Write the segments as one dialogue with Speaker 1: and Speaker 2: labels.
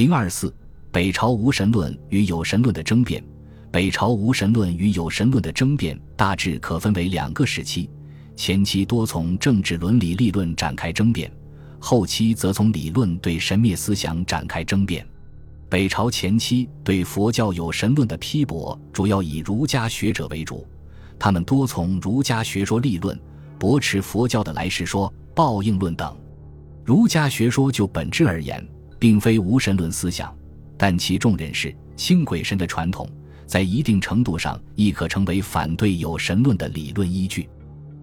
Speaker 1: 零二四，北朝无神论与有神论的争辩。北朝无神论与有神论的争辩大致可分为两个时期：前期多从政治伦理立论展开争辩，后期则从理论对神灭思想展开争辩。北朝前期对佛教有神论的批驳，主要以儒家学者为主，他们多从儒家学说立论，驳斥佛教的来世说、报应论等。儒家学说就本质而言。并非无神论思想，但其众人士轻鬼神的传统，在一定程度上亦可成为反对有神论的理论依据。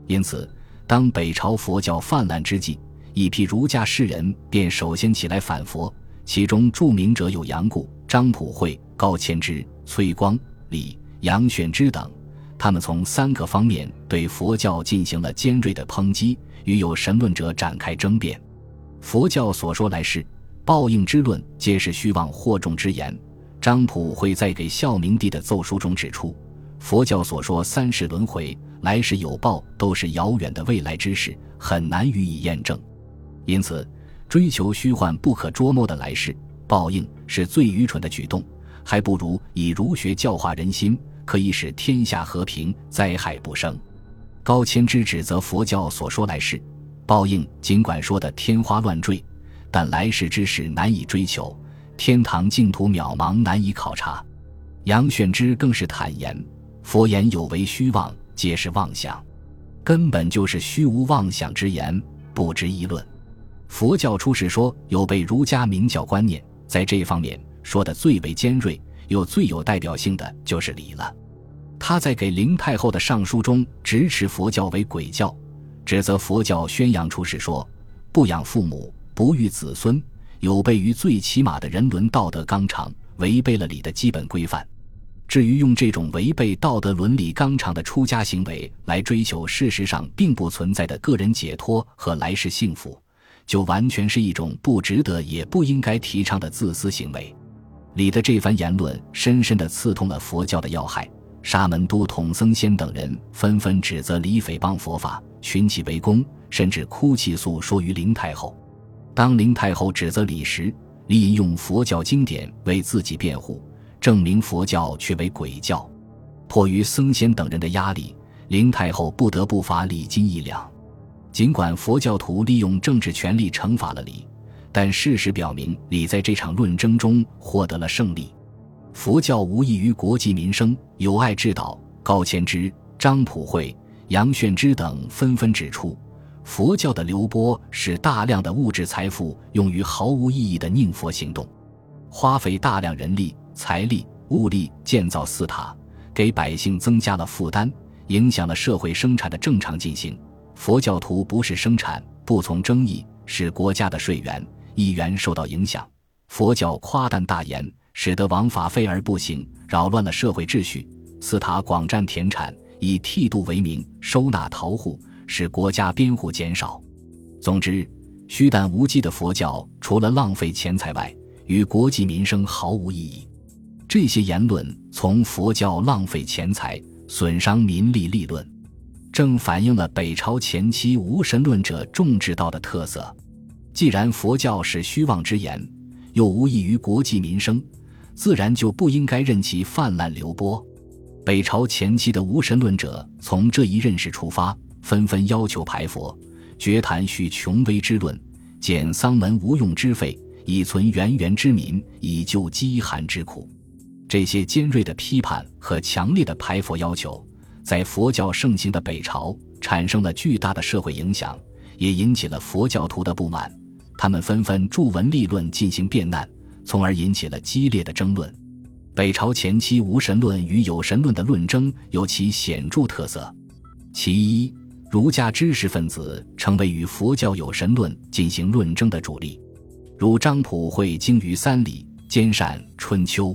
Speaker 1: 因此，当北朝佛教泛滥之际，一批儒家士人便首先起来反佛，其中著名者有杨固、张普惠、高谦之、崔光、李、杨玄之等。他们从三个方面对佛教进行了尖锐的抨击，与有神论者展开争辩。佛教所说来世。报应之论皆是虚妄惑众之言。张溥会在给孝明帝的奏书中指出，佛教所说三世轮回、来世有报，都是遥远的未来之事，很难予以验证。因此，追求虚幻不可捉摸的来世报应是最愚蠢的举动，还不如以儒学教化人心，可以使天下和平，灾害不生。高谦之指责佛教所说来世报应，尽管说的天花乱坠。但来世之事难以追求，天堂净土渺茫难以考察。杨玄之更是坦言：佛言有为虚妄，皆是妄想，根本就是虚无妄想之言，不值一论。佛教出世说有被儒家明教观念，在这方面说的最为尖锐又最有代表性的就是李了。他在给灵太后的上书中直斥佛教为鬼教，指责佛教宣扬出世说不养父母。不育子孙，有悖于最起码的人伦道德纲常，违背了礼的基本规范。至于用这种违背道德伦理纲常的出家行为来追求事实上并不存在的个人解脱和来世幸福，就完全是一种不值得也不应该提倡的自私行为。李的这番言论深深地刺痛了佛教的要害，沙门都、统僧仙等人纷纷指责李诽谤佛法，群起围攻，甚至哭泣诉说于灵太后。当灵太后指责李时，李引用佛教经典为自己辩护，证明佛教却为鬼教。迫于僧仙等人的压力，灵太后不得不罚李金一两。尽管佛教徒利用政治权力惩罚了李，但事实表明，李在这场论争中获得了胜利。佛教无异于国计民生，有爱治道。高谦之、张普惠、杨炫之等纷纷指出。佛教的流播使大量的物质财富用于毫无意义的宁佛行动，花费大量人力、财力、物力建造寺塔，给百姓增加了负担，影响了社会生产的正常进行。佛教徒不是生产，不从争议，使国家的税源、议员受到影响。佛教夸诞大言，使得王法废而不行，扰乱了社会秩序。寺塔广占田产，以剃度为名收纳逃户。使国家边户减少。总之，虚诞无稽的佛教，除了浪费钱财外，与国计民生毫无意义。这些言论从佛教浪费钱财、损伤民利立论，正反映了北朝前期无神论者重治道的特色。既然佛教是虚妄之言，又无益于国计民生，自然就不应该任其泛滥流播。北朝前期的无神论者从这一认识出发。纷纷要求排佛，绝谈续穷微之论，减丧门无用之费，以存源源之民，以救饥寒之苦。这些尖锐的批判和强烈的排佛要求，在佛教盛行的北朝产生了巨大的社会影响，也引起了佛教徒的不满。他们纷纷著文立论进行辩难，从而引起了激烈的争论。北朝前期无神论与有神论的论争有其显著特色，其一。儒家知识分子成为与佛教有神论进行论争的主力，如张溥会精于三礼，兼善《春秋》；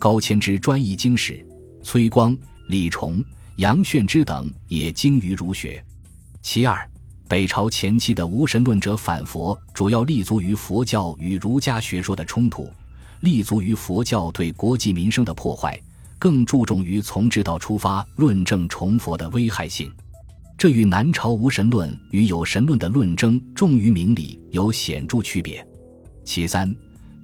Speaker 1: 高谦之专一经史；崔光、李崇、杨炫之等也精于儒学。其二，北朝前期的无神论者反佛，主要立足于佛教与儒家学说的冲突，立足于佛教对国计民生的破坏，更注重于从之道出发论证崇佛的危害性。这与南朝无神论与有神论的论争重于明理有显著区别。其三，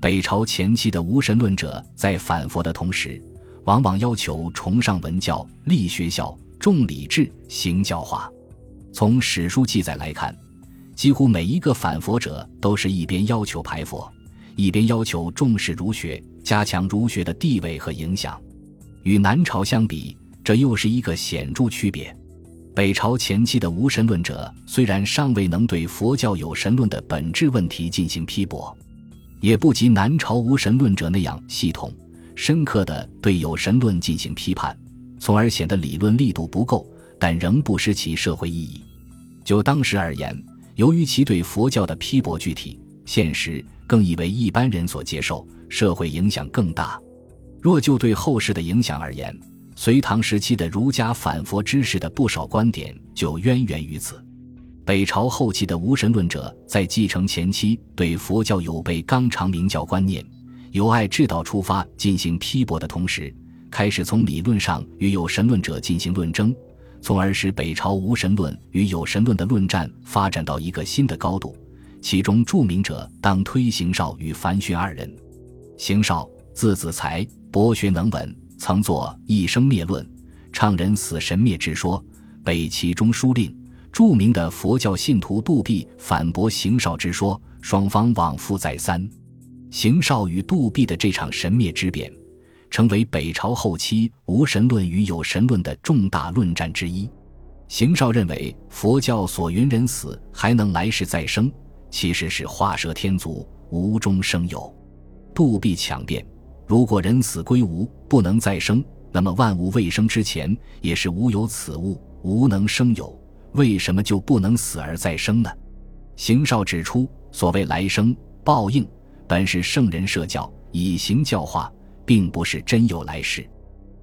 Speaker 1: 北朝前期的无神论者在反佛的同时，往往要求崇尚文教、立学校、重礼制、行教化。从史书记载来看，几乎每一个反佛者都是一边要求排佛，一边要求重视儒学，加强儒学的地位和影响。与南朝相比，这又是一个显著区别。北朝前期的无神论者虽然尚未能对佛教有神论的本质问题进行批驳。也不及南朝无神论者那样系统、深刻地对有神论进行批判，从而显得理论力度不够，但仍不失其社会意义。就当时而言，由于其对佛教的批驳具体、现实，更易为一般人所接受，社会影响更大。若就对后世的影响而言，隋唐时期的儒家反佛知识的不少观点就渊源于此。北朝后期的无神论者在继承前期对佛教有悖纲常明教观念、由爱治道出发进行批驳的同时，开始从理论上与有神论者进行论争，从而使北朝无神论与有神论的论战发展到一个新的高度。其中著名者当推行少与樊逊二人。行少，字子才，博学能文，曾作《一生灭论》，倡人死神灭之说，北齐中书令。著名的佛教信徒杜弼反驳邢少之说，双方往复再三。邢少与杜弼的这场神灭之辩，成为北朝后期无神论与有神论的重大论战之一。邢少认为，佛教所云人死还能来世再生，其实是画蛇添足，无中生有。杜弼强辩，如果人死归无，不能再生，那么万物未生之前也是无有此物，无能生有。为什么就不能死而再生呢？邢少指出，所谓来生报应，本是圣人设教以行教化，并不是真有来世。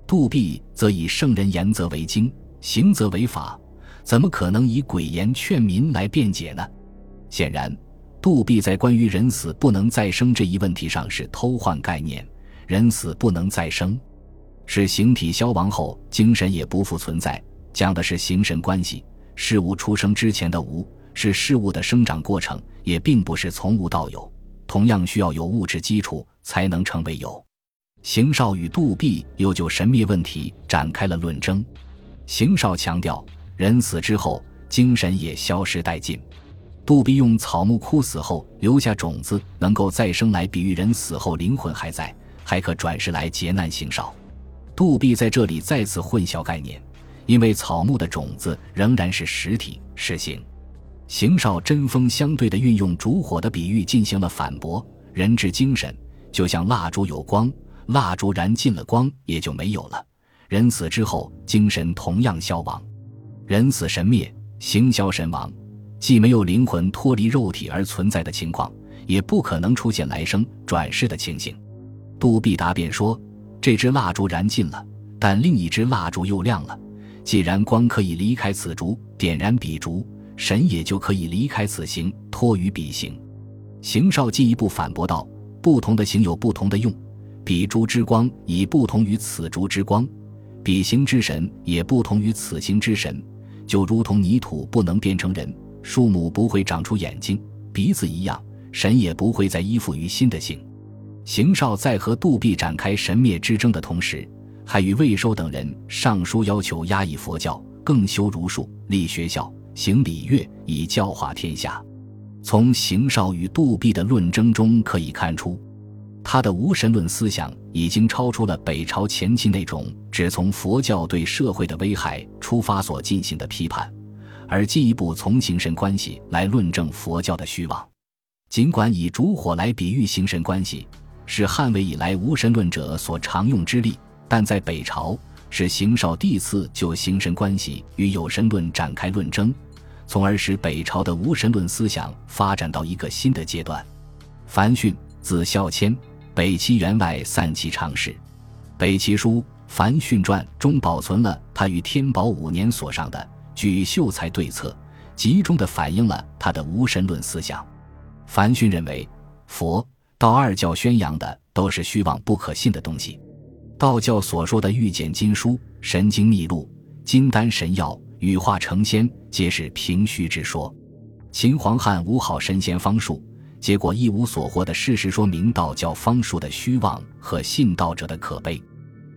Speaker 1: 杜弼则以圣人言则为经，行则为法，怎么可能以鬼言劝民来辩解呢？显然，杜弼在关于人死不能再生这一问题上是偷换概念。人死不能再生，是形体消亡后精神也不复存在，讲的是形神关系。事物出生之前的无是事物的生长过程，也并不是从无到有，同样需要有物质基础才能成为有。邢少与杜弼又就神秘问题展开了论争。邢少强调，人死之后精神也消失殆尽。杜弼用草木枯死后留下种子能够再生来比喻人死后灵魂还在，还可转世来劫难行少。杜弼在这里再次混淆概念。因为草木的种子仍然是实体是形，邢少针锋相对地运用烛火的比喻进行了反驳。人之精神就像蜡烛有光，蜡烛燃尽了光也就没有了。人死之后，精神同样消亡。人死神灭，形消神亡，既没有灵魂脱离肉体而存在的情况，也不可能出现来生转世的情形。杜必答便说：这支蜡烛燃尽了，但另一支蜡烛又亮了。既然光可以离开此烛，点燃彼烛，神也就可以离开此形，托于彼形。邢少进一步反驳道：不同的形有不同的用，彼烛之光已不同于此烛之光，彼形之神也不同于此形之神。就如同泥土不能变成人，树木不会长出眼睛、鼻子一样，神也不会再依附于新的形。邢少在和杜弼展开神灭之争的同时。还与魏收等人上书要求压抑佛教，更修儒术，立学校，行礼乐，以教化天下。从邢少与杜弼的论争中可以看出，他的无神论思想已经超出了北朝前期那种只从佛教对社会的危害出发所进行的批判，而进一步从形神关系来论证佛教的虚妄。尽管以烛火来比喻形神关系，是汉魏以来无神论者所常用之力。但在北朝，是邢少第一次就形神关系与有神论展开论争，从而使北朝的无神论思想发展到一个新的阶段。樊逊，字孝谦，北齐员外散骑常侍，《北齐书·樊逊传》中保存了他于天宝五年所上的《举秀才对策》，集中的反映了他的无神论思想。樊逊认为，佛道二教宣扬的都是虚妄不可信的东西。道教所说的玉简金书、神经秘录、金丹神药、羽化成仙，皆是凭虚之说。秦皇汉无好神仙方术，结果一无所获的事实说明道教方术的虚妄和信道者的可悲。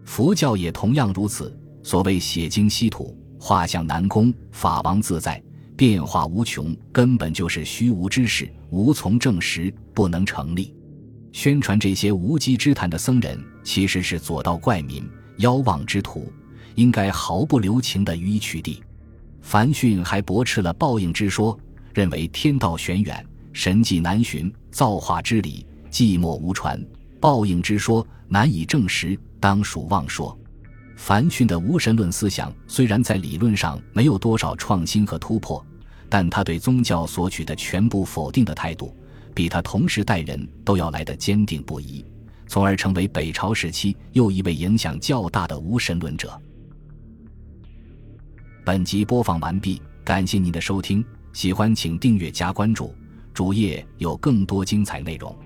Speaker 1: 佛教也同样如此。所谓写经稀土，画像难工，法王自在，变化无穷，根本就是虚无之事，无从证实，不能成立。宣传这些无稽之谈的僧人，其实是左道怪民、妖妄之徒，应该毫不留情地予以取缔。樊逊还驳斥了报应之说，认为天道玄远，神迹难寻，造化之理寂寞无传，报应之说难以证实，当属妄说。樊逊的无神论思想虽然在理论上没有多少创新和突破，但他对宗教所取的全部否定的态度，比他同时代人都要来得坚定不移，从而成为北朝时期又一位影响较大的无神论者。本集播放完毕，感谢您的收听，喜欢请订阅加关注，主页有更多精彩内容。